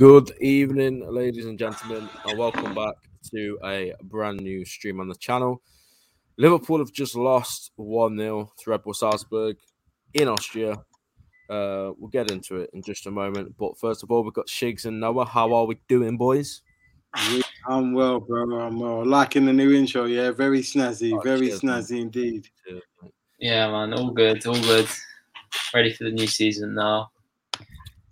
Good evening, ladies and gentlemen, and welcome back to a brand new stream on the channel. Liverpool have just lost 1 0 to Red Bull Salzburg in Austria. Uh, we'll get into it in just a moment. But first of all, we've got Shigz and Noah. How are we doing, boys? I'm well, bro. I'm well. Liking the new intro, yeah. Very snazzy, Oh, very cheers, man. snazzy indeed. Yeah, man, all good, all good. Ready for the new season now.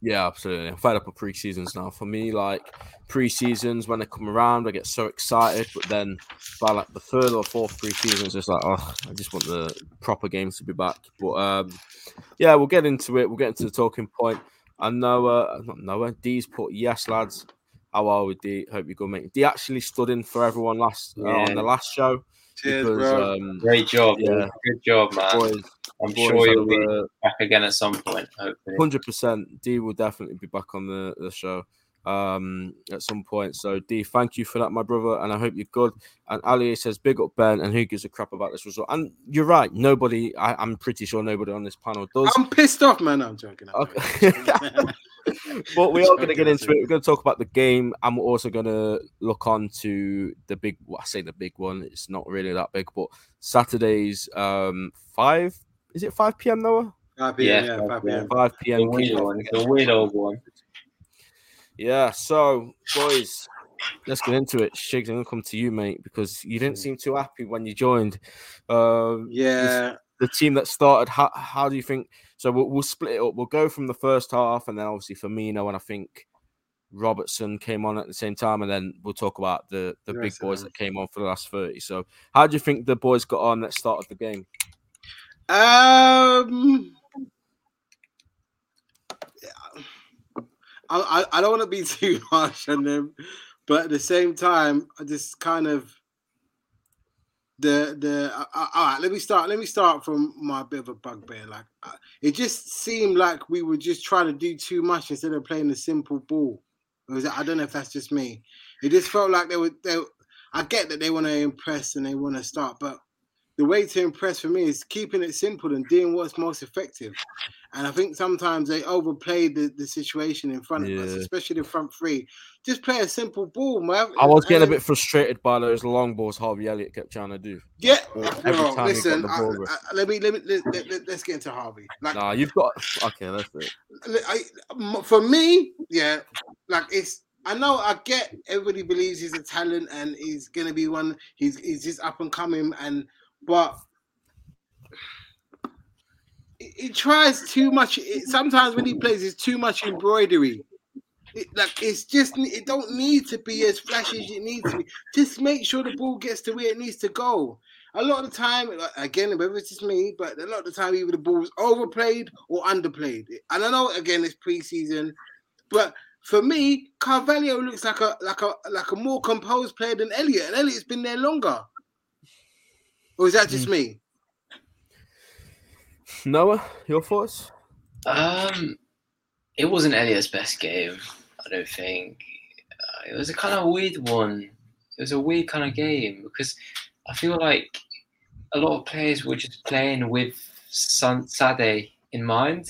Yeah, absolutely. I'm fed up with pre seasons now. For me, like pre seasons, when they come around, I get so excited. But then by like the third or fourth pre seasons, it's like, oh, I just want the proper games to be back. But um, yeah, we'll get into it. We'll get into the talking point. I know, uh, not Noah, D's put yes, lads. How are we, D? Hope you're good, mate. D actually stood in for everyone last uh, on the last show Cheers, because bro. um, Great job, Yeah. yeah. Good job, man. boys, I'm boys sure you'll be uh, back again at some point. Hundred percent. D will definitely be back on the, the show um at some point. So D, thank you for that, my brother, and I hope you're good. And Ali says, "Big up Ben," and who gives a crap about this result? And you're right. Nobody. I, I'm pretty sure nobody on this panel does. I'm pissed off, man. I'm joking. I'm Okay. but we are going to get into it. We're going to talk about the game, and we're also going to look on to the big. Well, I say the big one. It's not really that big, but Saturday's um five. Is it five p.m. Noah? 5 p.m. Yeah, Yeah, 5 5 p.m. Five The p.m. weird kickoff. one, the weird old one. Yeah, so boys, let's get into it. Shigz, I'm gonna come to you, mate, because you didn't seem too happy when you joined. Uh, Yeah, the team that started. How, how do you think? So we'll, we'll split it up. We'll go from the first half, and then obviously Firmino, and I think Robertson came on at the same time, and then we'll talk about the the The big boys them. that came on for the last thirty. So, how do you think the boys got on that started the game? Um, I, I, don't want to be too harsh on them, but at the same time, I just kind of the the uh, all right. Let me start. Let me start from my bit of a bugbear. Like uh, it just seemed like we were just trying to do too much instead of playing the simple ball. Is that, I don't know if that's just me. It just felt like they were. They, I get that they want to impress and they want to start, but the way to impress for me is keeping it simple and doing what's most effective. And I think sometimes they overplay the, the situation in front of us, especially the front three. Just play a simple ball, man. I was getting a bit frustrated by those long balls Harvey Elliott kept trying to do. Yeah, every bro, time listen. I- I- let me let me let, let, let, us get into Harvey. Like Nah, you've got okay. That's it. I, for me, yeah, like it's. I know I get everybody believes he's a talent and he's gonna be one. He's he's just up and coming and but he, he tries too much. It, sometimes when he plays, it's too much embroidery. It, like it's just it don't need to be as flashy as it needs to be. Just make sure the ball gets to where it needs to go. A lot of the time, again, whether it's just me, but a lot of the time, either the ball's overplayed or underplayed. And I know again it's preseason, but for me, Carvalho looks like a like a like a more composed player than Elliott, and Elliott's been there longer. Or is that just me? Noah, your thoughts? Um, it wasn't Elliott's best game, I don't think. Uh, it was a kind of weird one. It was a weird kind of game because I feel like a lot of players were just playing with San- Sade in mind.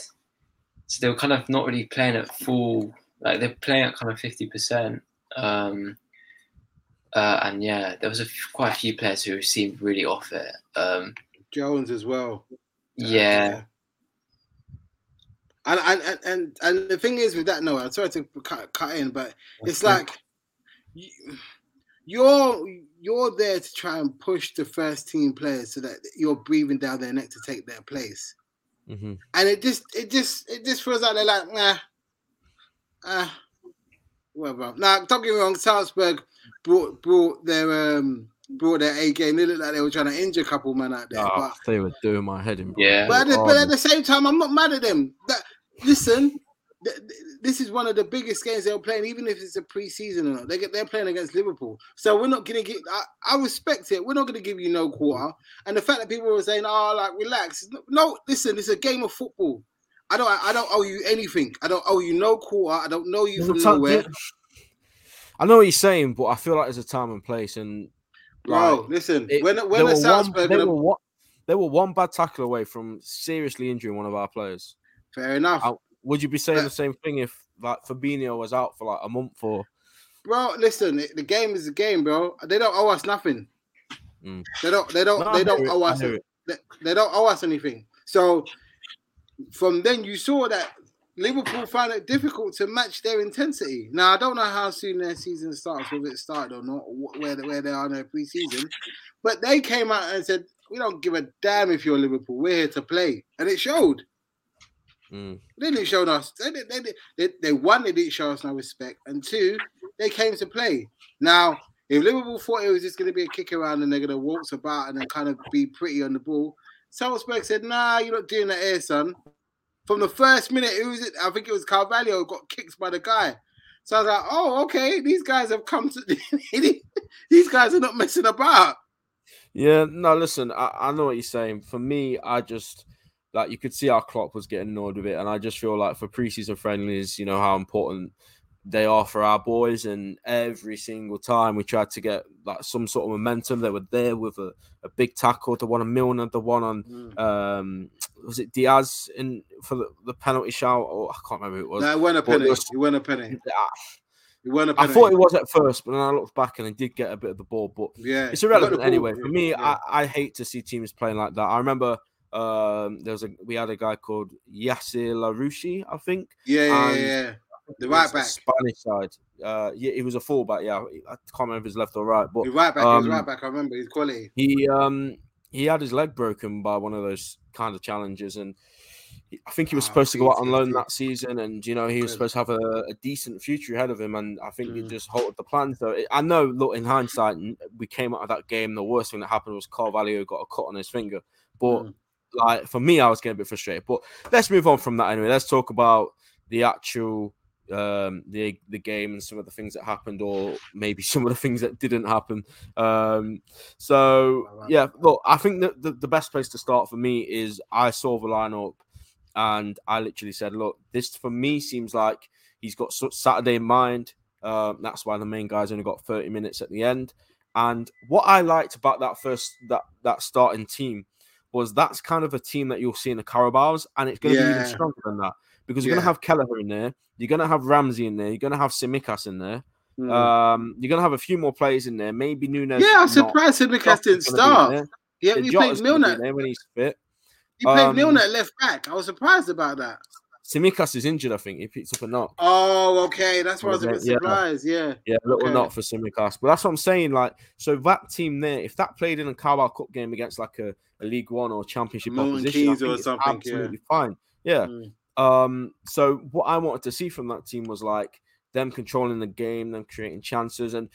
So they were kind of not really playing at full, like they're playing at kind of 50%. Um, uh, and yeah, there was a f- quite a few players who seemed really off it. Um, Jones as well. yeah, And and, and and and the thing is with that, no, I'm sorry to cut, cut in, but it's like you, you're you're there to try and push the first team players so that you're breathing down their neck to take their place. Mm-hmm. And it just it just it just feels like they're like, nah, ah, whatever. Now, don't get me wrong, Salzburg brought brought their um brought their A game. They looked like they were trying to injure a couple men out there. Oh, they were doing my head in. bro. Yeah. But, at the, Oh, but at the same time, I'm not mad at them. That listen, th- th- this is one of the biggest games they're playing, even if it's a preseason or not. They get they're playing against Liverpool, so we're not gonna get. I, I respect it. We're not gonna give you no quarter. And the fact that people were saying, "Oh, like relax," no, listen, it's a game of football. I don't. I don't owe you anything. I don't owe you no quarter. I don't know you There's from a time- nowhere, I know what you're saying, but I feel like there's a time and place, and bro. like, listen, it- when when one, Salzburg, they were one, they were one bad tackle away from seriously injuring one of our players. fair enough. I- Would you be saying the same thing if like Fabinho was out for like a month or bro. Listen, the game is a game, bro. They don't owe us nothing. Mm. They don't. They don't. No, they don't owe us. They, they don't owe us anything. So from then you saw that Liverpool found it difficult to match their intensity. Now I don't know how soon their season starts, whether it started or not, or where they, where they are in their preseason, but they came out and said, "We don't give a damn if you're Liverpool. We're here to play," and it showed. Mm. They didn't show us. They, they, they, they, they one, they didn't show us no respect, and two, they came to play. Now, if Liverpool thought it was just going to be a kick around and they're going to waltz about and then kind of be pretty on the ball, Salzburg said, "Nah, you're not doing that here, son." From the first minute, it was I think it was Carvalho got kicked by the guy. So I was like, "Oh, okay, these guys have come to. these guys are not messing about." Yeah, no, listen, I, I know what you're saying. For me, I just like you could see our Klopp was getting annoyed with it, and I just feel like for preseason friendlies, you know how important they are for our boys, and every single time we tried to get like some sort of momentum, they were there with a, a big tackle, the one on Milner, the one on Mm. um was it Diaz in for the, the penalty shout, or I can't remember who it was. No, it wasn't a But penny. it was- It wasn't a penny. I, It wasn't a I thought it was at first, but then I looked back and they did get a bit of the ball, but Yeah, it's he got the irrelevant anyway. For me, Yeah. I, I hate to see teams playing like that. I remember um, there was a we had a guy called Yasser Larouci, I think. yeah, yeah, and- yeah, yeah. The right back. Spanish side. Uh, yeah, he was a fullback. Yeah, I can't remember if he's left or right, but The right back. he was um, right back. I remember his quality. he um he had his leg broken by one of those kind of challenges, and he- I think he was Ah, supposed to go out on loan that season, and you know he was supposed to have a, a decent future ahead of him, and I think it Mm. just halted the plans. So it, I know, look, in hindsight, we came out of that game. The worst thing that happened was Carvalho got a cut on his finger, but Mm. like for me, I was getting a bit frustrated. But let's move on from that anyway. Let's talk about the actual um the the game and some of the things that happened or maybe some of the things that didn't happen. Um so yeah look i think that the, the best place to start for me is i saw the lineup and i literally said look this for me seems like he's got saturday in mind. Um that's why the main guy's only got 30 minutes at the end. And what i liked about that first that that starting team was that's kind of a team that you'll see in the Carabaos, and it's going to be even stronger than that because you're going to have Kelleher in there, you're going to have Ramsay in there, you're going to have Tsimikas in there, Mm. um, you're going to have a few more players in there, maybe Nunez. yeah, I'm surprised Simicast Jota's didn't gonna be in start. Yeah, Yeah, he played Milner. there when he's fit. He played Um, Milner at left back. I was surprised about that. Tsimikas is injured, I think. He picked up a knock. Oh, okay. That's why I was a bit surprised. Yeah. Yeah, a little Okay. knock for Tsimikas. But that's what I'm saying. Like, so that team there, if that played in a Carabao Cup game against like a, a League One or Championship Milton opposition, I think or something, yeah. absolutely fine. Yeah. Mm. Um, so what I wanted to see from that team was like them controlling the game, them creating chances, and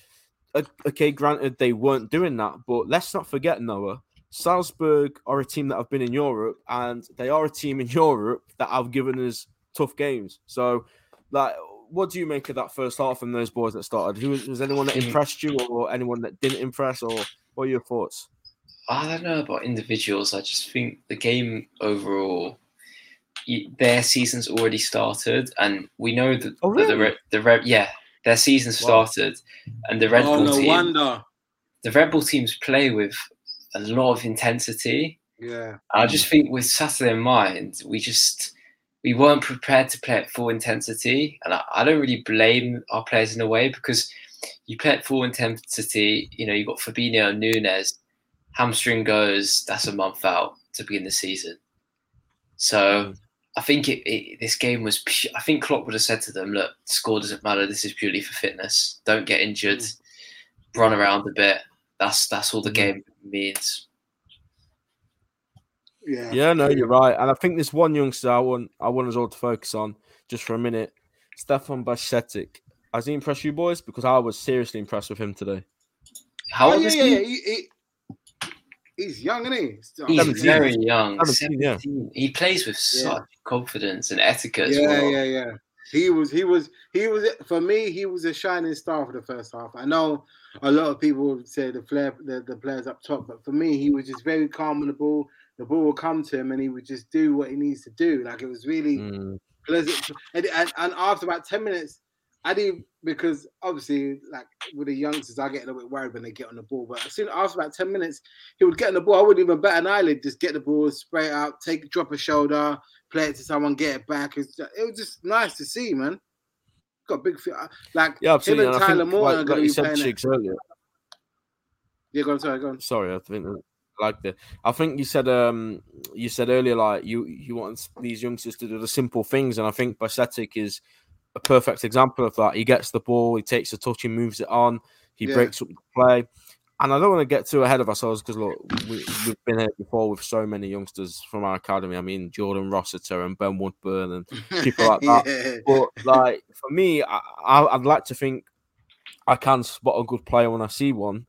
uh, okay, granted they weren't doing that, but let's not forget Noah. Salzburg are a team that have been in Europe, and they are a team in Europe that have given us tough games. So, like, what do you make of that first half and those boys that started? Who was, was anyone that impressed you, or anyone that didn't impress, or what are your thoughts? I don't know about individuals. I just think the game overall, their season's already started, and we know that Oh, that the really? Re- the Red yeah their season's Wow. started, and the Red oh, Bull no team wonder. the Red Bull teams play with a lot of intensity. Yeah. I just think with Saturday in mind, we just we weren't prepared to play at full intensity, and I, I don't really blame our players in a way because you play at full intensity. You know, you've got Fabinho, Nunez, hamstring goes. That's a month out to begin the season. So mm. I think it, it this game was. pu- I think Klopp would have said to them, "Look, score doesn't matter. This is purely for fitness. Don't get injured. Run around a bit. That's that's all the Mm. game means." Yeah. Yeah, no, you're right. And I think this one youngster I want I want us all to focus on just for a minute. Stefan Bajcetic. Has he impressed you boys? Because I was seriously impressed with him today. How Oh, old yeah, is yeah, he? yeah. He, he, he's young, isn't he? Still- He's 17. very young. 17, yeah. He plays with Yeah. such confidence and etiquette yeah, well. yeah, yeah. He was, he was, he was. For me, he was a shining star for the first half. I know a lot of people would say the player, the, the players up top, but for me, he was just very calm on the ball. The ball would come to him, and he would just do what he needs to do. Like it was really Mm, pleasant. And, and, and after about ten minutes, I didn't because obviously, like with the youngsters, I get a little bit worried when they get on the ball. But as soon as after about ten minutes, he would get on the ball. I wouldn't even bat an eyelid. Just get the ball, spray it out, take drop a shoulder, play it to someone, get it back. It's just, it was just nice to see, man. got big feet. Like Yeah, absolutely. him and and I Tyler Morton like, are going you to be playing. it. Earlier. Yeah, go on, sorry, go on. Sorry, I think like the. I think you said um you said earlier like you you want these youngsters to do the simple things, and I think Bajcetic is a perfect example of that. He gets the ball, he takes a touch, he moves it on, he Yeah. breaks up the play. And I don't want to get too ahead of ourselves because look, we, we've been here before with so many youngsters from our academy. I mean, Jordan Rossiter and Ben Woodburn and People like that. Yeah. but like for me, I, I'd like to think I can spot a good player when I see one,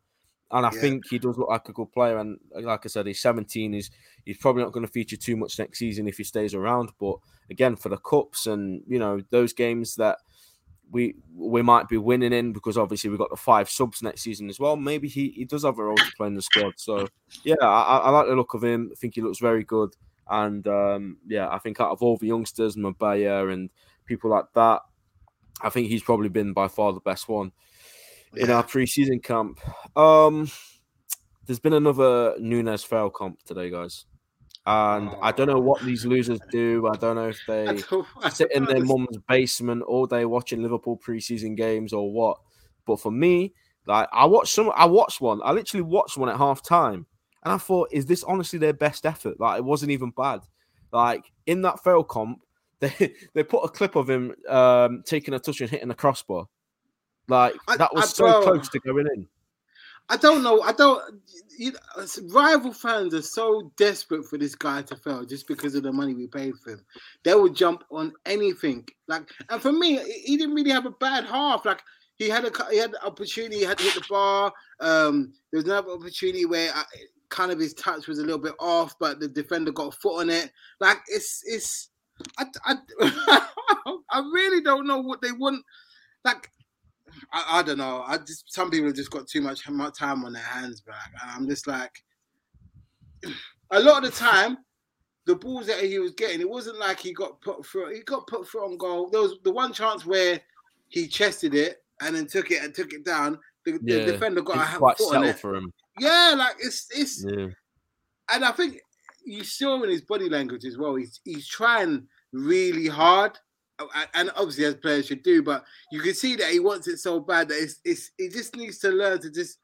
and I Yeah. think he does look like a good player. And like I said, he's 17. He's he's probably not going to feature too much next season if he stays around. But again, for the cups and you know those games that we we might be winning in because obviously we've got the five subs next season as well. Maybe he, he does have a role to play in the squad. So yeah, I, I I like the look of him. I think he looks very good. And um, yeah, I think out of all the youngsters, Mabaya and people like that, I think he's probably been by far the best one in our preseason camp. Um, there's been another Nunez fail comp today, guys, and I don't know what these losers do. I don't know if I they don't- I sit in their mum's basement all day watching Liverpool preseason games or what. But for me, like I watched some, I watched one. I literally watched one at half time, and I thought, is this honestly their best effort? Like it wasn't even bad. Like in that fail comp, they they put a clip of him um, taking a touch and hitting a crossbar. Like I- that was I- so bro, close to going in. I don't know. I don't. You know, rival fans are so desperate for this guy to fail just because of the money we paid for him. They would jump on anything. Like, and for me, he- didn't really have a bad half. Like, he had a he had the opportunity. He had to hit the bar. Um, there was another opportunity where I, kind of his touch was a little bit off, but the defender got a foot on it. Like, it's it's. I I, I really don't know what they want. Like, I, I don't know. I just some people have just got too much time on their hands, bro. And I'm just like, a lot of the time, the balls that he was getting, it wasn't like he got put through. He got put through on goal. There was the one chance where he chested it and then took it and took it down. The, the defender got a quite foot on it. for him. Yeah, like it's it's Yeah. and I think you saw in his body language as well. He's he's trying really hard, Oh, and obviously as players should do. But you can see that he wants it so bad that it's, it's he just needs to learn to just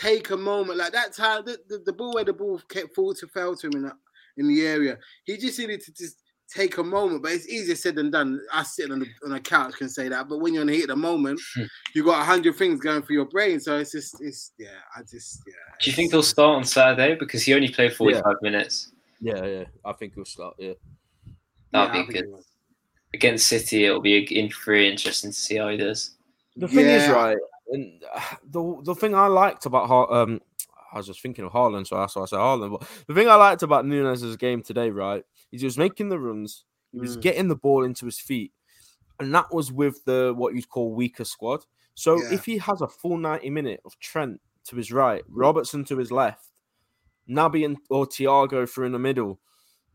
take a moment. Like that time, the, the, the ball where the ball kept fall to fell to him in the, in the area, he just needed to just take a moment. But it's easier said than done. Us sitting on the on a couch can say that, but when you're in the heat of the moment, hmm. you got a hundred things going through your brain. So it's just it's yeah, I just yeah. Do you think they'll start on Saturday because he only played 45 minutes? Yeah, yeah. I think he'll start. Yeah. That'd I be think good. He will. Against City, it'll be in very interesting to see how he does. The thing is, right, and uh, the the thing I liked about Har- um, I was just thinking of Haaland, so that's why I said Haaland. But the thing I liked about Nunez' game today, right, is he was making the runs, he was Mm. getting the ball into his feet, and that was with the what you'd call weaker squad. So Yeah. if he has a full ninety minute of Trent to his right, Robertson to his left, Naby and or Thiago through in the middle,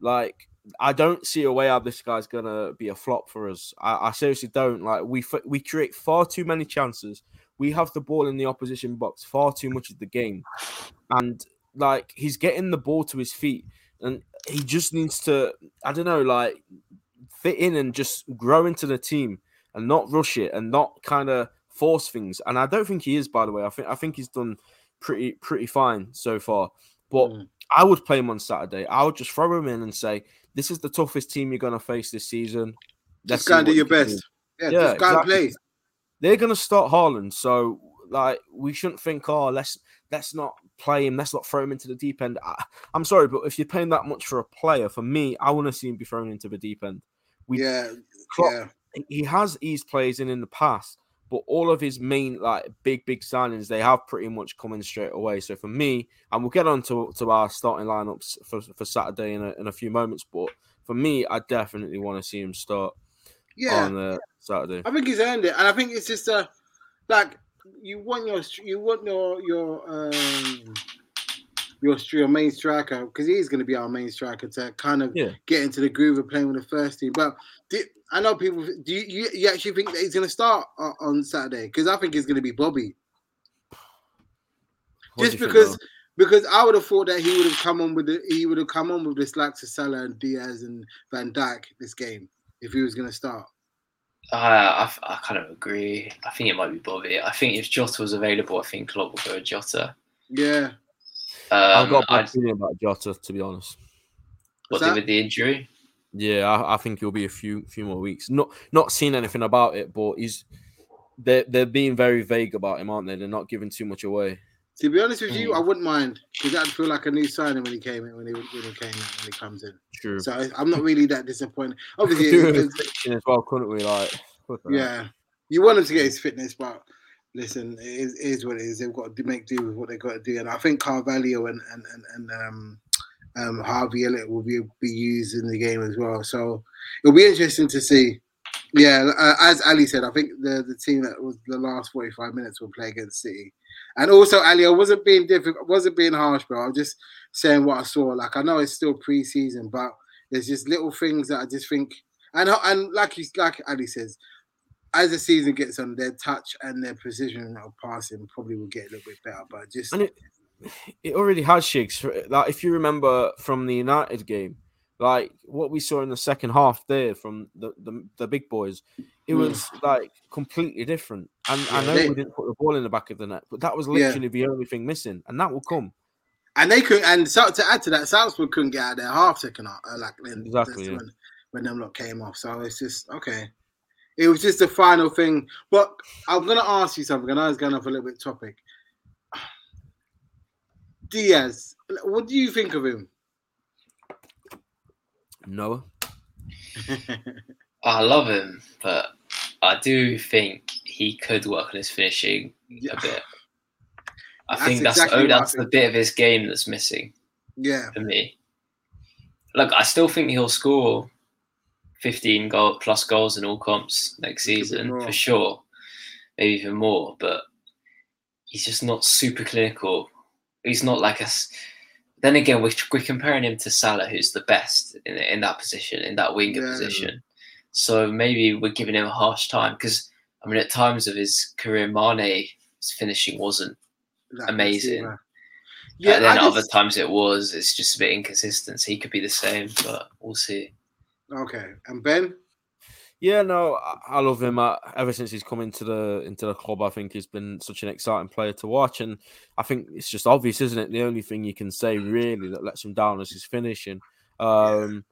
like I don't see a way how this guy's gonna be a flop for us. I, I seriously don't. Like we f- we create far too many chances. We have the ball in the opposition box far too much of the game, and like he's getting the ball to his feet, and he just needs to. I don't know, like fit in and just grow into the team and not rush it and not kind of force things. And I don't think he is, by the way. I think I think he's done pretty pretty fine so far. But Mm. I would play him on Saturday. I would just throw him in and say, "This is the toughest team you're going to face this season. Let's Just go and do your you best. Yeah, Yeah, just exactly. play. They're going to start Haaland, so like we shouldn't think, oh, let's let's not play him. Let's not throw him into the deep end. I, I'm sorry, but if you're paying that much for a player, for me, I want to see him be thrown into the deep end. We yeah, Klopp- yeah. he has eased plays in in the past, but all of his main like big big signings they have pretty much come in straight away. So for me, and we'll get on to, to our starting lineups for, for Saturday in a, in a few moments, but for me, I definitely want to see him start Yeah, on uh, Saturday. I think he's earned it, and I think it's just a like you want your you want your your um your your main striker because he's going to be our main striker to kind of Yeah. get into the groove of playing with the first team. But do, I know people. Do you, you, you actually think that he's going to start on, on Saturday? Because I think it's going to be Bobby. What just because because I would have thought that he would have come on with the, he would have come on with this like to Salah and Diaz and Van Dijk this game if he was going to start. Uh, I, I kind of agree. I think it might be Bobby. I think if Jota was available, I think Klopp will go Jota. Yeah. I've Um, got a bad I'd, feeling about Jota, to be honest. what that- with the injury? Yeah, I, I think he'll be a few few more weeks. Not not seeing anything about it, but he's they're they're being very vague about him, aren't they? They're not giving too much away. To be honest with you, Mm. I wouldn't mind because that'd feel like a new signing when he came in when he when he came in when he comes in. True. So I- I'm not really that disappointed. Obviously, Could do it's- with fixing as well, couldn't we? Like, what the heck? yeah, you want him to get his fitness, but listen, it is, it is what it is. They've got to make do with what they've got to do, and I think Carvalho and and and, and um, um, Harvey Elliott will be be used in the game as well. So it'll be interesting to see. Yeah, uh, as Ali said, I think the the team that was the last 45 minutes will play against City. And also, Ali, I wasn't being difficult, wasn't being harsh, bro. I was just saying what I saw. Like I know it's still pre-season, but there's just little things that I just think, and and like you, like Ali says, as the season gets on, their touch and their precision of passing probably will get a little bit better. But just And it it already has shakes. Like if you remember from the United game, like what we saw in the second half there from the the, the big boys, it Mm. was like completely different. And I know they- we didn't put the ball in the back of the net, but that was Yeah. literally the only thing missing, and that will come. and they could and so to add to that, Salzburg couldn't get out of their half second half, uh, like when, Exactly, yeah. when when them lot came off. So it's just okay. It was just the final thing. But I'm gonna ask you something. and I was it's going off a little bit topic. Diaz, what do you think of him? Noah. I love him, but I do think he could work on his finishing Yeah. a bit. I That's think that's exactly oh, what I that's the bit of his game that's missing yeah, for me. Look, I still think he'll score 15 goal plus goals in all comps next Maybe a bit season for sure, maybe even more. But he's just not super clinical. He's not like us. Then again, we're, we're comparing him to Salah, who's the best in, in that position, in that winger Yeah. position. So maybe we're giving him a harsh time because I mean, at times of his career, Mane's finishing wasn't. that Amazing. Yeah, and then I other just- times it was. It's just a bit inconsistent. So he could be the same, but we'll see. Okay. And Ben, Yeah, no, I, I love him. Uh, ever since he's come into the into the club, I think he's been such an exciting player to watch, and I think it's just obvious, isn't it? The only thing you can say really that lets him down is his finishing. Um,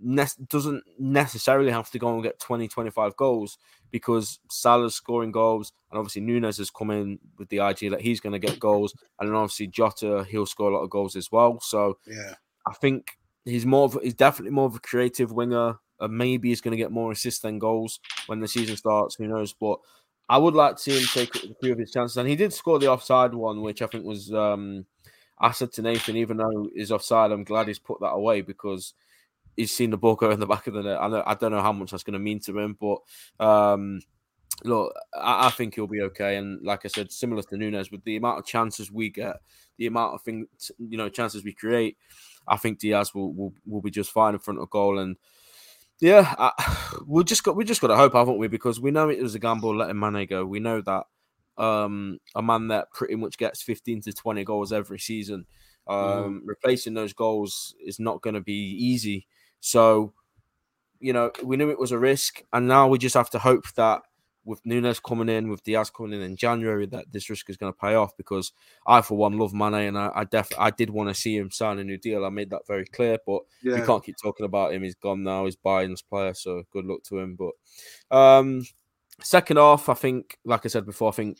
ne- doesn't necessarily have to go and get 20, 25 goals because Salah's scoring goals, and obviously Nunez has come in with the idea that he's going to get goals, and then obviously Jota he'll score a lot of goals as well. So yeah, I think he's more of he's definitely more of a creative winger. Uh, maybe he's going to get more assists than goals when the season starts. Who knows? But I would like to see him take a few of his chances, and he did score the offside one, which I think was. Um, I said to Nathan, even though he's offside, I'm glad he's put that away because he's seen the ball go in the back of the net. I, know, I don't know how much that's going to mean to him, but um, look, I, I think he'll be okay. And like I said, similar to Nunez, with the amount of chances we get, the amount of things, you know, chances we create, I think Diaz will will, will be just fine in front of goal. And yeah, I, we just got we just got to hope, haven't we? Because we know it was a gamble letting Mane go. We know that um, a man that pretty much gets 15 to 20 goals every season. Um, Replacing those goals is not going to be easy. So, you know, we knew it was a risk, and now we just have to hope that with Nunez coming in, with Diaz coming in in January, that this risk is going to pay off. Because I, for one, love Mane, and I, I def I did want to see him sign a new deal. I made that very clear, but we yeah. can't keep talking about him. He's gone now. He's Bayern's player, so good luck to him. But um, second half, I think, like I said before, I think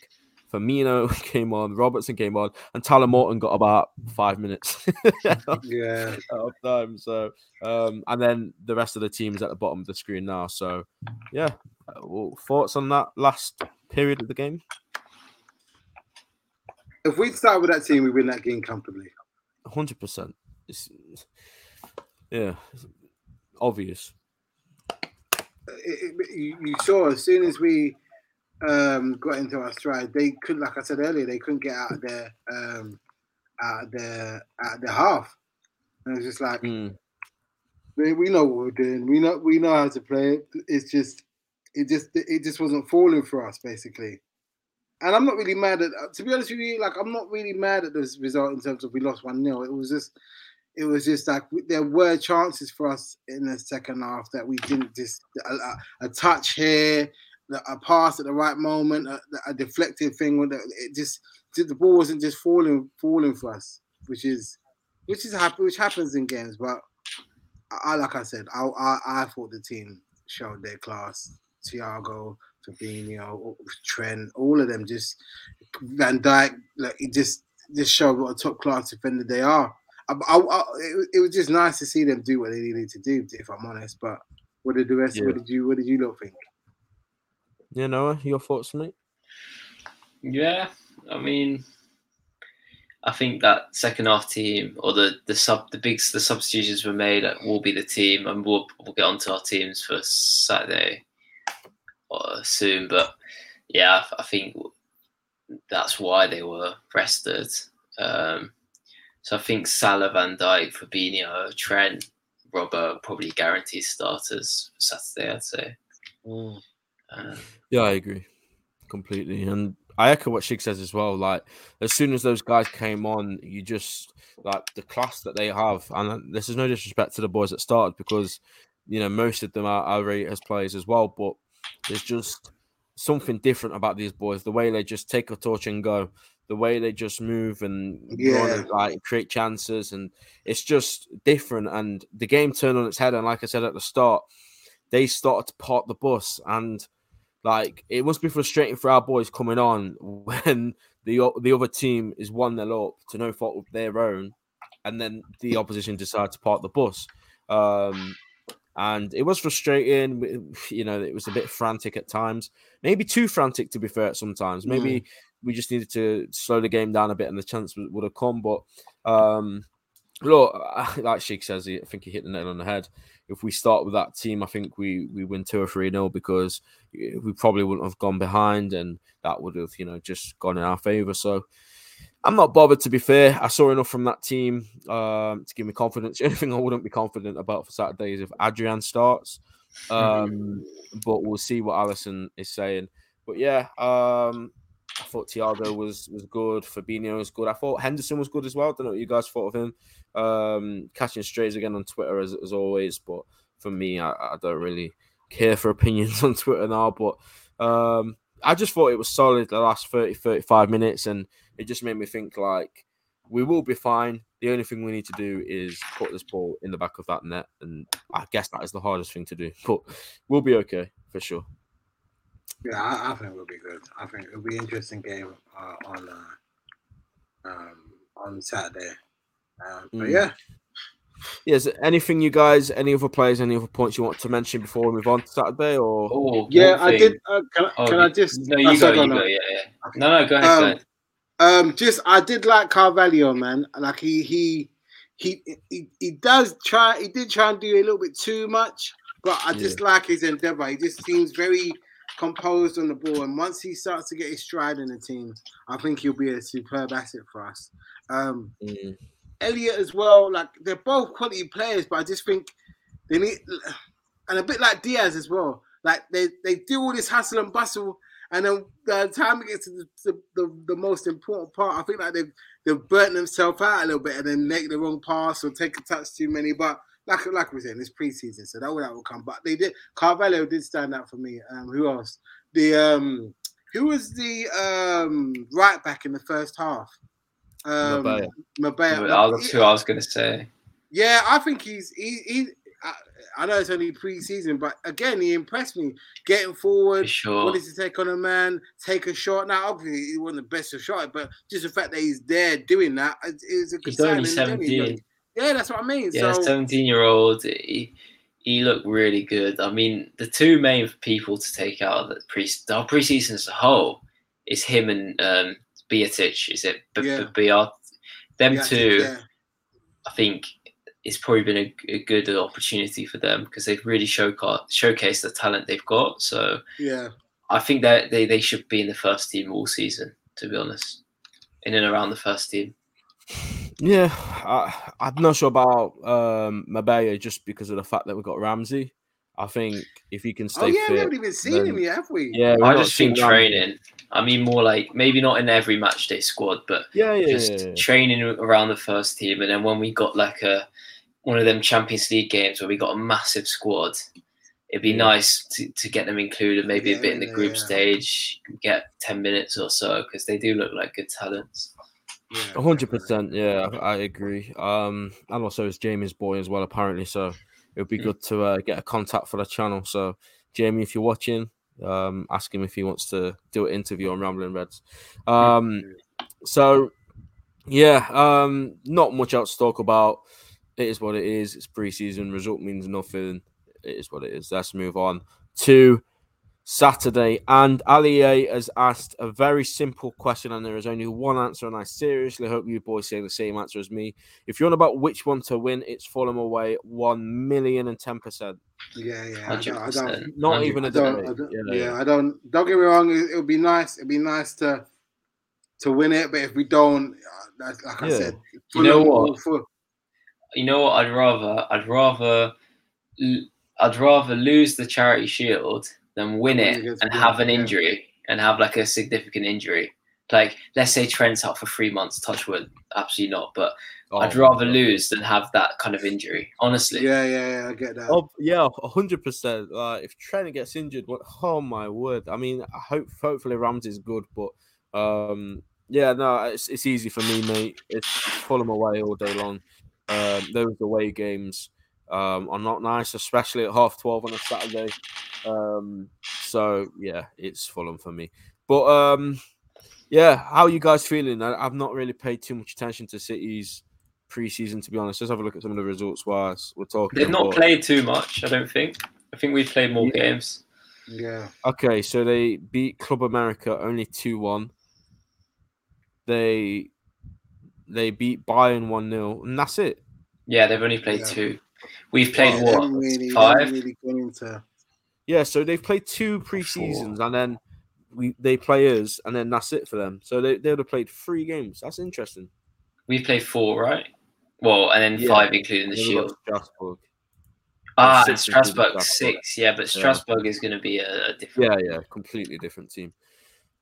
Firmino came on, Robertson came on, and Tyler Morton got about five minutes Yeah, of time. So, um, and then the rest of the team is at the bottom of the screen now. So, yeah, well, thoughts on that last period of the game? if we start with that team, we win that game comfortably. Hundred percent. Yeah, it's obvious. it, it, you, you saw as soon as we um, got into our stride, they could, like I said earlier, they couldn't get out of their um, out of their out of their half. And it's just like Mm. we, we know what we're doing. We know we know how to play it. It's just it just it just wasn't falling for us basically. And I'm not really mad at to be honest with you, like I'm not really mad at this result in terms of we lost one 0 It was just it was just like there were chances for us in the second half that we didn't just a, a, a touch here, a pass at the right moment, a, a deflected thing. It just the ball wasn't just falling falling for us, which is which is happy, which happens in games. But I, like I said, I, I I thought the team showed their class. Thiago, Fabinho, Trent, all of them just Van Dijk, like it just just showed what a top class defender they are. I, I, I, it, it, was just nice to see them do what they needed to do, if I'm honest. But what did the rest? Yeah. What did you? What did you not think? Yeah, Noah, your thoughts, mate? Yeah, I mean, I think that second half team or the the sub the big the substitutions were made will be the team, and we'll we'll get onto our teams for Saturday soon. But yeah, I think that's why they were rested. Um, so I think Salah, Van Dijk, Fabinho, Trent, Robert probably guaranteed starters for Saturday. I'd say. Mm. Um, yeah, I agree completely, and I echo what Shig says as well. Like as soon as those guys came on, you just like the class that they have, and this is no disrespect to the boys that started because you know most of them are, are rated as players as well, but there's just something different about these boys. The way they just take a torch and go, the way they just move and yeah. like create chances, and it's just different. And the game turned on its head. And like I said at the start, they started to park the bus and like it must be frustrating for our boys coming on when the the other team is one nil up to no fault of their own, and then the opposition decide to park the bus. Um, and it was frustrating. You know, it was a bit frantic at times, maybe too frantic to be fair. Sometimes, maybe mm. we just needed to slow the game down a bit, and the chance would have come. But um, look, like Sheik says, I think he hit the nail on the head if we start with that team, I think we we win two or three nil because we probably wouldn't have gone behind, and that would have you know just gone in our favour. So I'm not bothered. To be fair, I saw enough from that team um, to give me confidence. Anything I wouldn't be confident about for Saturday is if Adrian starts, um, but we'll see what Alisson is saying. But yeah, um, I thought Thiago was was good. Fabinho was good. I thought Henderson was good as well. I don't know what you guys thought of him. Um, catching strays again on Twitter as, as always, but for me, I, I don't really care for opinions on Twitter now. But um, I just thought it was solid the last 30, 35 minutes, and it just made me think like we will be fine. The only thing we need to do is put this ball in the back of that net, and I guess that is the hardest thing to do. But we'll be okay for sure. Yeah, I, I think we'll be good. I think it'll be an interesting game uh, on uh, um, on Saturday. Um, but mm. yeah. Yes. Anything you guys, any other players, any other points you want to mention before we move on to Saturday? Or oh, yeah, I did. Uh, can, oh, can I just? No, you go. You go. Yeah, yeah. No, no, go ahead. Um, go ahead. Um, just I did like Carvalho, man. Like he he he he, he does try. He did try and do a little bit too much, but I just yeah. like his endeavor. He just seems very composed on the ball, and once he starts to get his stride in the team, I think he'll be a superb asset for us. Um, mm. Elliott as well. Like they're both quality players, but I just think they need, and a bit like Diaz as well. Like they they do all this hustle and bustle, and then the time it gets to the, the, the, the most important part, I think like they've they've burnt themselves out a little bit and then make the wrong pass or take a touch too many. But like like we said, it's preseason, so that will that will come. But they did. Carvalho did stand out for me. Um, who else? The um, who was the um right back in the first half? Um, Mabaya. Mabaya. That's who I was going to say. Yeah, I think he's he, he I, know it's only pre-season, but again, he impressed me. Getting forward, sure. wanted to take on a man, take a shot. Now, obviously, he wasn't the best of shot, but just the fact that he's there doing that is a good he's sign. Only 17. Yeah, that's what I mean. Yeah, so, 17 year old. He, he looked really good. I mean, the two main people to take out of the pre our preseason as a whole is him and um. Is it? B- yeah. B- B- them yeah, two, yeah. I think it's probably been a, a, good opportunity for them because they've really show, showcased the talent they've got. So yeah, I think that they, they should be in the first team all season. To be honest, in and around the first team. Yeah, I, am not sure about um, Mabaya just because of the fact that we've got Ramsay. I think if he can stay oh, yeah, fit, we haven't even seen then, him yet, have we? Yeah, I just think training. I mean more like maybe not in every match day squad, but Yeah, yeah, just yeah, yeah. training around the first team. And then when we got like a one of them Champions League games where we got a massive squad, it'd be Yeah. nice to, to get them included, maybe a bit in the yeah, group yeah. stage, get 10 minutes or so, because they do look like good talents. Yeah, A hundred definitely. percent, yeah, I I agree. Um, and also it's Jamie's boy as well, apparently. So it would be Mm. good to uh, get a contact for the channel. So Jamie, if you're watching, um, ask him if he wants to do an interview on Rambling Reds. Um, so yeah, um, not much else to talk about. It is what it is. It's preseason. Result means nothing. It is what it is. Let's move on to Saturday. And Ali A has asked a very simple question, and there is only one answer. And I seriously hope you boys say the same answer as me. If you're on about which one to win, it's Fulham away, one million and ten percent. Yeah, yeah. I don't, I don't, 100%. Not even I a don't, debate. I don't Yeah, yeah, yeah. I don't. Don't get me wrong. It, it would be nice. It'd be nice to to win it, but if we don't, uh, like I Yeah. said, You know what? Ful- You know what? I'd rather, I'd rather, I'd rather lose the charity shield than win Win it and have an injury and have like a significant injury. Like, let's say Trent's out for three months, touch wood, absolutely not. But I'd Oh, rather lose than have that kind of injury, honestly. yeah, yeah, yeah. I get that. Oh yeah, a hundred percent. Like if Trent gets injured, what? Oh my word! I mean, I hope hopefully Ramsay's good, but um, yeah, no, it's it's easy for me, mate. It's Fulham away all day long. Um, those away games um, are not nice, especially at half twelve on a Saturday. Um, so yeah, it's Fulham for me. But um, yeah, how are you guys feeling? I, I've not really paid too much attention to City's preseason, to be honest. Let's have a look at some of the results whilst we're talking. They've not but- played too much, I don't think. I think we've played more Yeah. games. Yeah, Okay, so they beat Club America only two one. They they beat Bayern one 0 and that's it. Yeah, they've only played Yeah. two. We've played They what? really, five? really gone into. Yeah, so they've played two pre-seasons and then we they play us and then that's it for them. So they they would have played three games. That's interesting. We've played four, right? Well, and then Yeah. five including the They've shield. Strasbourg. Ah, six Strasbourg Strasbourg. six. Yeah, but Yeah. Strasbourg is going to be a, a different. Yeah, yeah, completely different team.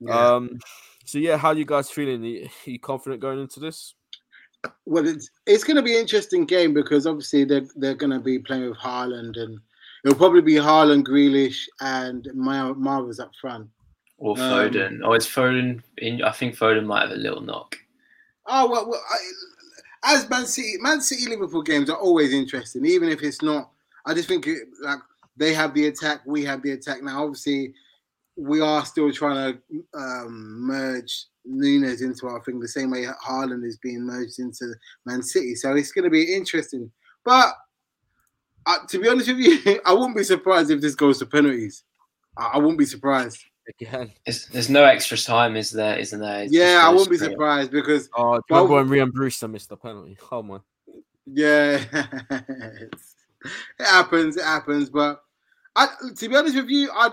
Yeah. Um so yeah, how are you guys feeling? Are you, are you confident going into this? Well, it's it's going to be an interesting game because obviously they're they're going to be playing with Haaland and it'll probably be Haaland, Grealish, and Mar- Marvels up front. Or Um, Foden. oh, it's Foden. In, I think Foden might have a little knock. Oh well, well I, as Man City, Man City Liverpool games are always interesting, even if it's not. I just think it, like they have the attack, we have the attack. Now, obviously, we are still trying to um, merge Nunez into our thing the same way Haaland is being merged into Man City. So it's going to be interesting. But uh, to be honest with you, I wouldn't be surprised if this goes to penalties. I, I wouldn't be surprised. Again. There's, there's no extra time, is there? Isn't there? It's Yeah, I goes wouldn't be straight. surprised because Oh, do you Well- remember when Rhian Brewster missed the penalty? Oh my Yeah, it happens. It happens. But I, to be honest with you, I,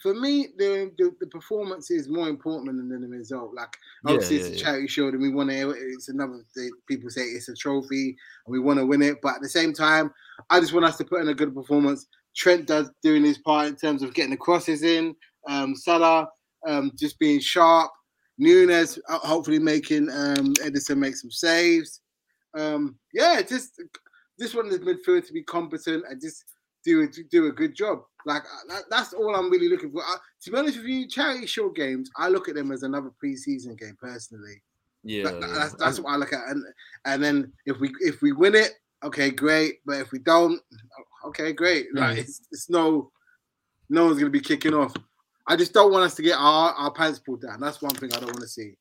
for me, the, the the performance is more important than the result. Like obviously, yeah, it's a yeah. charity shield, and we want to. It's another. thing. People say it's a trophy, and we want to win it. But at the same time, I just want us to put in a good performance. Trent does doing his part in terms of getting the crosses in. Um, Salah um, just being sharp. Nunez hopefully making um, Ederson make some saves um, yeah, just just want the midfield to be competent and just do a, do a good job. Like uh, that, that's all I'm really looking for. Uh, to be honest with you, charity shield games, I look at them as another preseason game personally. yeah. That- that- that's that's what I look at. And and then if we if we win it, okay, great. But if we don't, okay, great. Like Mm. it's, it's no no one's gonna be kicking off. I just don't want us to get our, our pants pulled down. That's one thing I don't want to see.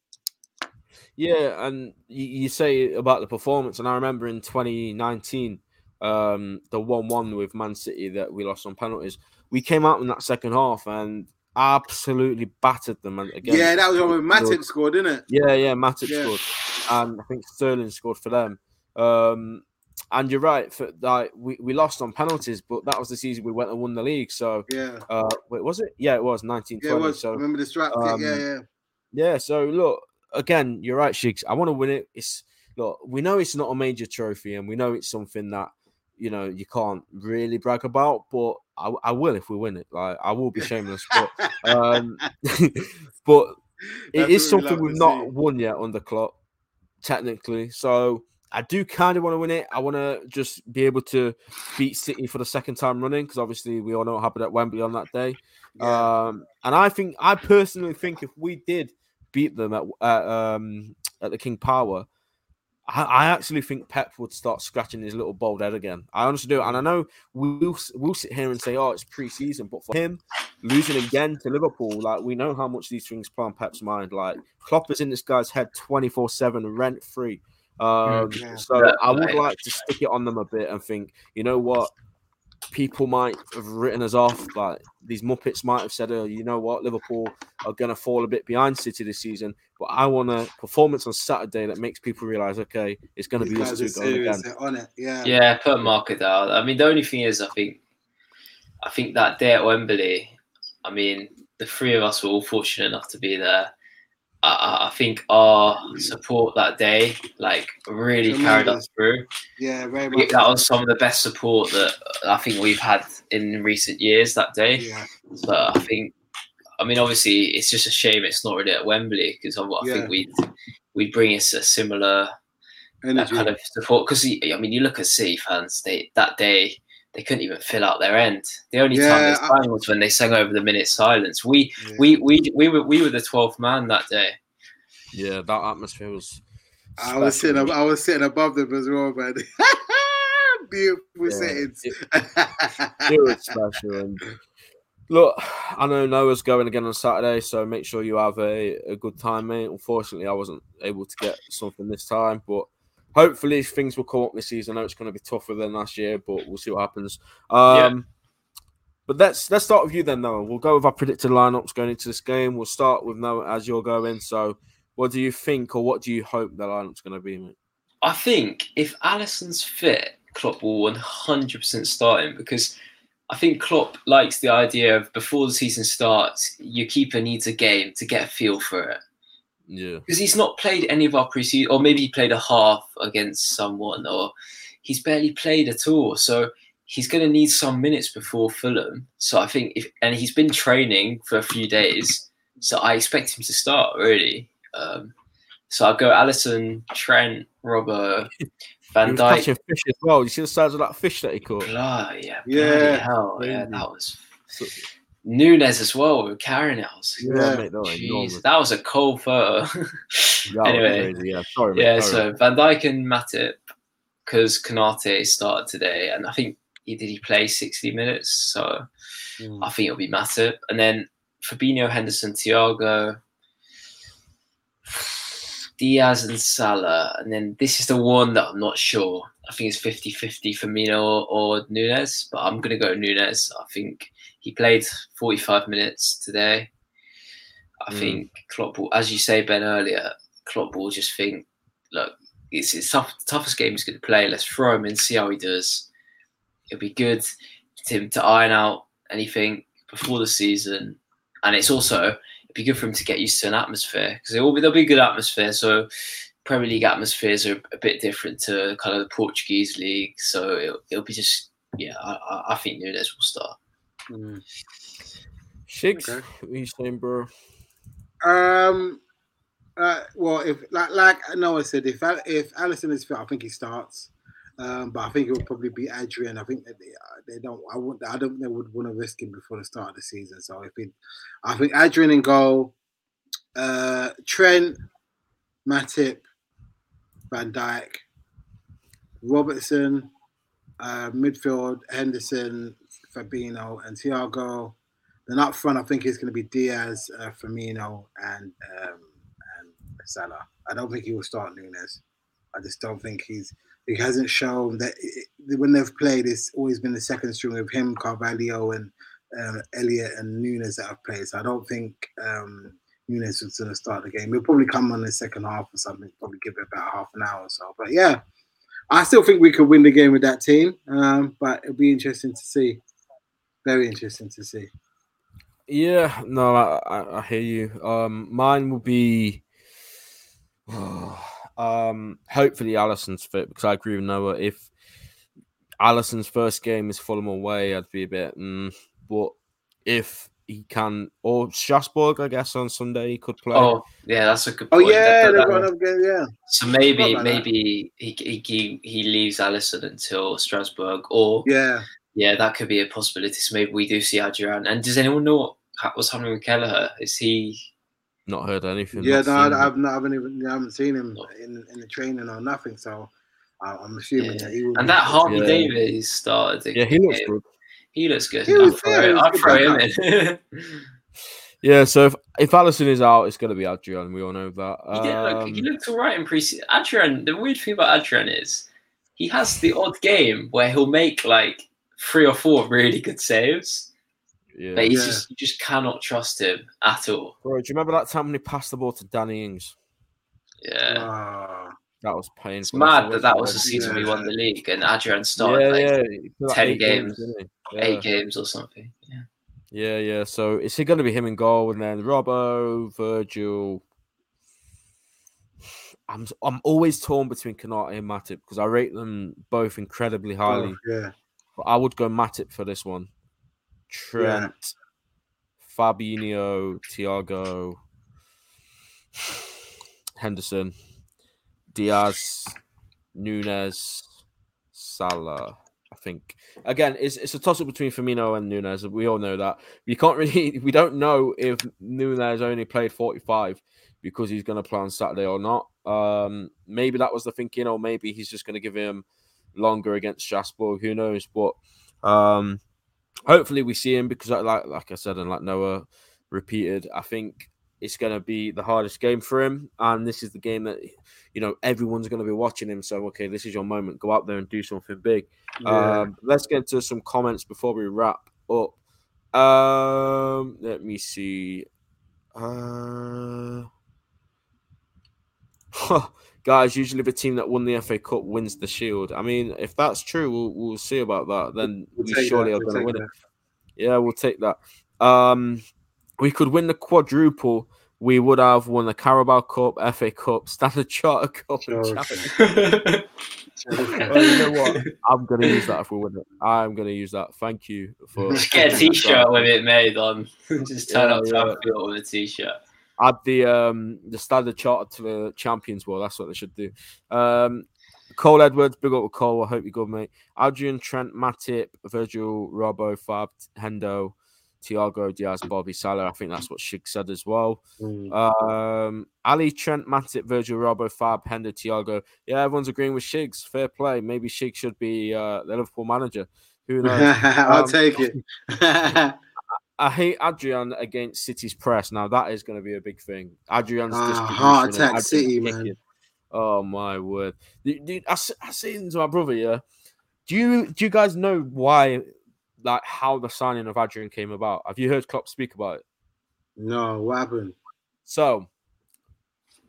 Yeah, and you, you say about the performance, and I remember in 2019, um, the one-one with Man City that we lost on penalties. We came out in that second half and absolutely battered them. Again, yeah, that was when Matip scored, didn't it? Yeah, yeah, Matip Yeah. scored, and I think Sterling scored for them. Um, and you're right, for like we, we lost on penalties, but that was the season we went and won the league. So, Yeah. uh, wait, was it? Yeah, it was 1920. Yeah, it was. So remember the strap? um, yeah, yeah. yeah, so look again, you're right, Shigz. I want to win it. It's look, we know it's not a major trophy, and we know it's something that you know you can't really brag about, but I, I will if we win it. Like I will be shameless, but um, but it is something we've not see. won yet under Klopp, technically. So I do kind of want to win it. I want to just be able to beat City for the second time running because obviously we all know what happened at Wembley on that day. Yeah. Um, and I think I personally think if we did beat them at at, um, at the King Power, I, I actually think Pep would start scratching his little bald head again. I honestly do, and I know we'll we'll sit here and say, "Oh, it's pre-season," but for him losing again to Liverpool, like we know how much these things play on Pep's mind. Like Klopp is in this guy's head twenty four seven, rent free. Um, Yeah. so I would like to stick it on them a bit and think, you know what, people might have written us off. Like these Muppets might have said, "Oh, you know what, Liverpool are going to fall a bit behind City this season." But I want a performance on Saturday that makes people realize, okay, it's going to be us guys two going again. On it. Yeah. Yeah, put market down. I mean, the only thing is, I think, I think that day at Wembley, I mean, the three of us were all fortunate enough to be there. I- I, think our mm. support that day, like, really carried us through. Yeah. Very much. That was some of the best support that I think we've had in recent years that day. Yeah. But I think, I mean, obviously, it's just a shame it's not really at Wembley because I, I Yeah. think we'd we'd bring us a similar uh, that kind of support. Because I mean, you look at City fans; they that day they couldn't even fill out their end. The only time Yeah, they I- sang was when they sang over the minute silence. We Yeah. we we we were we were the twelfth man that day. Yeah, that atmosphere was. I was sitting. I was sitting above them as well, man. Beautiful Yeah, settings. it- it was special. And look, I know Noah's going again on Saturday, so make sure you have a, a good time, mate. Unfortunately, I wasn't able to get something this time, but hopefully things will come up this season. I know it's going to be tougher than last year, but we'll see what happens. Um, But let's let's start with you then, Noah. We'll go with our predicted lineups going into this game. We'll start with Noah as you're going. So, what do you think, or what do you hope the lineup's going to be, mate? I think if Alisson's fit, Klopp will one hundred percent start him because I think Klopp likes the idea of before the season starts, your keeper needs a game to get a feel for it. Yeah, because he's not played any of our preseason, or maybe he played a half against someone, or he's barely played at all. So he's going to need some minutes before Fulham. So I think if and he's been training for a few days, so I expect him to start really. Um, so I'll go Alisson, Trent, Robert, he Van was Dijk. catching fish as well. You see the size of that fish that he caught. Blah, yeah, Yeah, bloody hell, yeah, that was So- Nunez as well. with were carrying it. I was like, yeah, Yeah. mate, that was "Jeez, that was a cold photo. Anyway, yeah. Sorry, mate. Yeah, Sorry. so Van Dijk and Matip, because Konate started today, and I think he did he play 60 minutes, so Mm. I think it'll be Matip. And then Fabinho, Henderson, Thiago, Diaz, and Salah. And then this is the one that I'm not sure. I think it's 50 50 Firmino or, or Nunez, but I'm going to go Nunez. I think he played 45 minutes today. I Mm. think Klopp will, as you say, Ben, earlier, Klopp will just think, look, it's his tough, toughest game he's going to play. Let's throw him in, see how he does. It'll be good to him to iron out anything before the season, and it's also it'd be good for him to get used to an atmosphere because will be there'll be good atmosphere. So Premier League atmospheres are a bit different to kind of the Portuguese league, so it'll, it'll be just yeah. I, I- I think Nunez will start. Mm. Shigz, Okay. what are you saying, bro? Um. Uh, well, if like like Noah said, if Al- if Alisson is fit, I think he starts. Um, but I think it would probably be Adrian. I think that they, uh, they don't. I would. I don't. think They would want to risk him before the start of the season. So if it, I think Adrian in goal, uh, Trent, Matip, Van Dijk, Robertson, uh, midfield Henderson, Fabinho, and Thiago. Then up front, I think it's going to be Diaz, uh, Firmino, and um, and Salah. I don't think he will start Nunez. I just don't think he's. He hasn't shown that when they've played, it's always been the second string of him, Carvalho, and uh, Elliott and Nunez that have played. So I don't think um, Nunez was going to start the game. He'll probably come on the second half or something. Probably give it about half an hour or so. But yeah, I still think we could win the game with that team. Um, but it'll be interesting to see. Very interesting to see. Yeah, no, I, I, I hear you. Um, mine will be, um, hopefully Alisson's fit because I agree with Noah. If Alisson's first game is Fulham away. I'd be a bit, mm, but if he can, or Strasbourg, I guess on Sunday he could play. Oh, yeah, that's a good Oh yeah, That- they've that- got game. Yeah, so maybe Forgot maybe he, he he he leaves Alisson until Strasbourg, or yeah. Yeah. that could be a possibility. So maybe we do see Adrian. And does anyone know what ha- what's happening with Kelleher? Is he? Not heard anything. Yeah, not no, I. I've not, I haven't even, I haven't seen him in in the training or nothing. So I- I'm assuming Yeah. that he will. And be- that Harvey Yeah. Davies started. the yeah, he looks good. He looks good. He I'd throw, fair, he was I'd good throw him in. Yeah, so if, if Alisson is out, it's going to be Adrian. We all know that. He did look. Um, He looked all right in preseason. Adrian. The weird thing about Adrian is he has the odd game where he'll make like three or four really good saves, yeah. but he's Yeah. just you just cannot trust him at all. Bro, do you remember that time when he passed the ball to Danny Ings? Yeah, Ah, That was it's painful. mad that that was the season we won the league and Adrian started yeah, like yeah. he played like 10 eight games, didn't? Yeah. eight games or something. Yeah. Yeah, yeah. So is he going to be him in goal, and then Robbo, Virgil? I'm I'm always torn between Konate and Matip because I rate them both incredibly highly. oh, yeah. But I would go Matip for this one. Trent, Fabinho, Thiago, Henderson, Diaz, Nunez, Salah. I think again, it's it's a toss up between Firmino and Nunez. We all know that. We can't really, we don't know if Nunez only played forty five because he's going to play on Saturday or not. Um, maybe that was the thinking, or maybe he's just going to give him longer against Strasbourg. Who knows? But um, hopefully we see him because, like like I said, and like Noah repeated, I think it's going to be the hardest game for him, and this is the game that you know everyone's going to be watching him. So okay, this is your moment. Go out there and do something big. yeah. Um, let's get into some comments before we wrap up. Um, let me see. Uh, guys, usually the team that won the FA Cup wins the Shield. I mean, if that's true, we'll, we'll see about that. Then We'll we surely that, are we'll going to take win it. Yeah, we'll take that. Um, we could win the quadruple. We would have won the Carabao Cup, FA Cup, Standard Charter Cup, and Sure. Champions well, you know what? I'm gonna use that if we win it. I'm gonna use that. Thank you for Just get a t-shirt with it made on. Just turn Yeah, up to yeah. Anfield with a t-shirt. Add the um the standard charter to the Champions World. That's what they should do. Um, Cole Edwards, big up with Cole. I hope you're good, mate. Adrian, Trent, Matip, Virgil, Robbo, Fab, Hendo, Thiago, Diaz, Bobby, Salah. I think that's what Shig said as well. Mm. Um, Ali, Trent, Matip, Virgil, Robbo, Fab, Hendo, Thiago. Yeah, everyone's agreeing with Shigz. Fair play. Maybe Shig should be uh, the Liverpool manager. Who knows? I'll Um, take it. I hate Adrian against City's press. Now that is going to be a big thing. Adrian's distribution heart attack Adrian's City, man. Oh my word, dude! I, I say to my brother, yeah. Do you do you guys know why, like, how the signing of Adrian came about? Have you heard Klopp speak about it? no, what happened? So,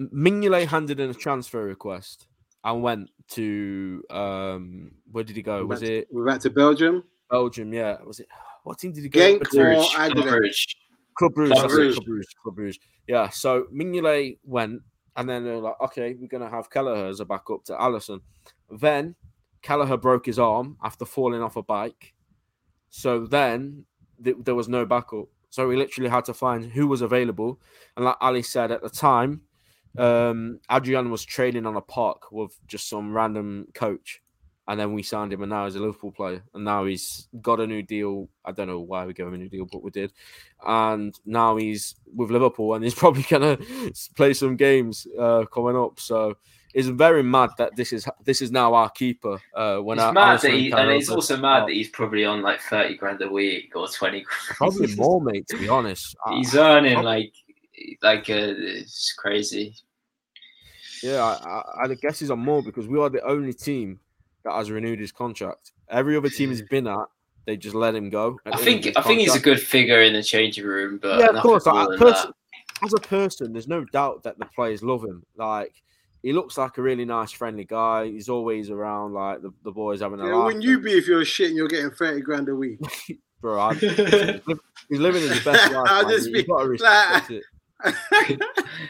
Mignolet handed in a transfer request and went to um, where did he go? Was We're back- it We're back to Belgium. Belgium? Yeah. Was it what team did he go? Genk to? or Bruges. Anderlecht? Bruges. Club Bruges, Club that's Brugge. Club Brugge, Club Brugge. Yeah, so Mignolet went, and then they're like, okay, we're gonna have Kelleher as a backup to Alisson. Then Kelleher broke his arm after falling off a bike, so then th- there was no backup. So we literally had to find who was available, and like Ali said at the time, um, Adrian was training on a park with just some random coach. And then we signed him, and now he's a Liverpool player. And now he's got a new deal. I don't know why we gave him a new deal, but we did and now he's with Liverpool, and he's probably gonna play some games uh, coming up. So it's very mad that this is this is now our keeper. Uh, when It's our, mad that he, and it's also mad that he's probably on like thirty grand a week or twenty. Grand. probably more, mate. To be honest, He's earning Probably. like like uh, it's crazy. yeah, I, I, I guess he's on more because we are the only team that has renewed his contract. Every other team he's hmm. been at, they just let him go. I think I think he's a good figure in the changing room, but yeah, of course. more Like, than pers- that. as a person, there's no doubt that the players love him. Like he looks like a really nice, friendly guy. He's always around, like the, the boys having a Yeah, laugh. when you be if you're shit and you're getting 30 grand a week. bro, I, he's living his best life. I'll man. just You've be got to respect like- it.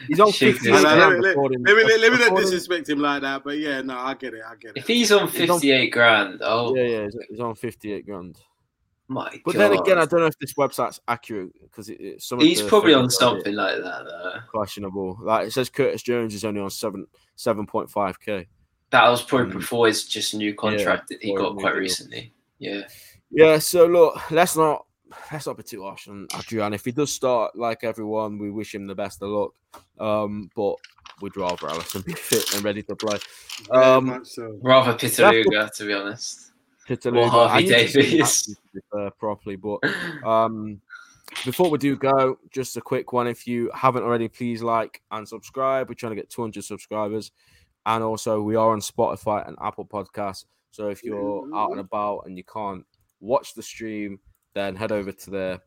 He's on Shake 50 this Let guy. me, let, recording. let me, let me not disrespect him like that, but yeah, no, I get it. I get If it. he's on He's on- 58 grand, oh Yeah, yeah, he's- he's on 58 grand. my But god. then again, I don't know if this website's accurate because it, it, some He's probably on figures are a bit something like that though. questionable. Like it says, Curtis Jones is only on seven seven point five k. That was probably Mm. before his just new contract that he got quite new deal. recently. Yeah. Yeah, so look, let's not let's not be too harsh on Adrian. If he does start like everyone, we wish him the best of luck. Um, but we'd rather Alisson be fit and ready to play. Um, much so. Rather Pitaluga, to be honest. Pitaluga, Harvey I need to see Davies. that, to be fair, properly, but Um, before we do go, just a quick one. If you haven't already, please like and subscribe. We're trying to get 200 subscribers. And also, we are on Spotify and Apple Podcasts. So if you're out and about and you can't watch the stream, then head over to there.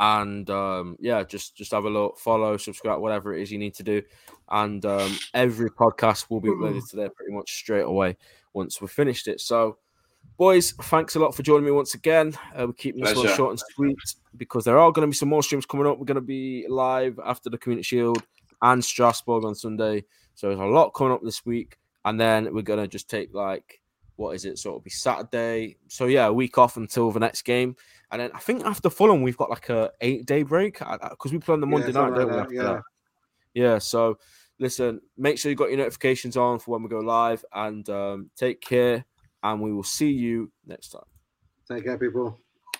And um, yeah, just just have a look, follow, subscribe, whatever it is you need to do. And um, every podcast will be uploaded to there pretty much straight away once we've finished it. So Boys, thanks a lot for joining me once again. Uh, we're keeping this one short and sweet because there are going to be some more streams coming up. We're going to be live after the Community Shield and Strasbourg on Sunday. So there's a lot coming up this week. And then we're going to just take like, what is it? So it'll be Saturday. So yeah, a week off until the next game. And then I think after Fulham, we've got like a eight day break because we play on the Yeah, Monday night, something don't we? like after that, that? Yeah, so listen, make sure you got your notifications on for when we go live and um, take care. And we will see you next time. Take care, people.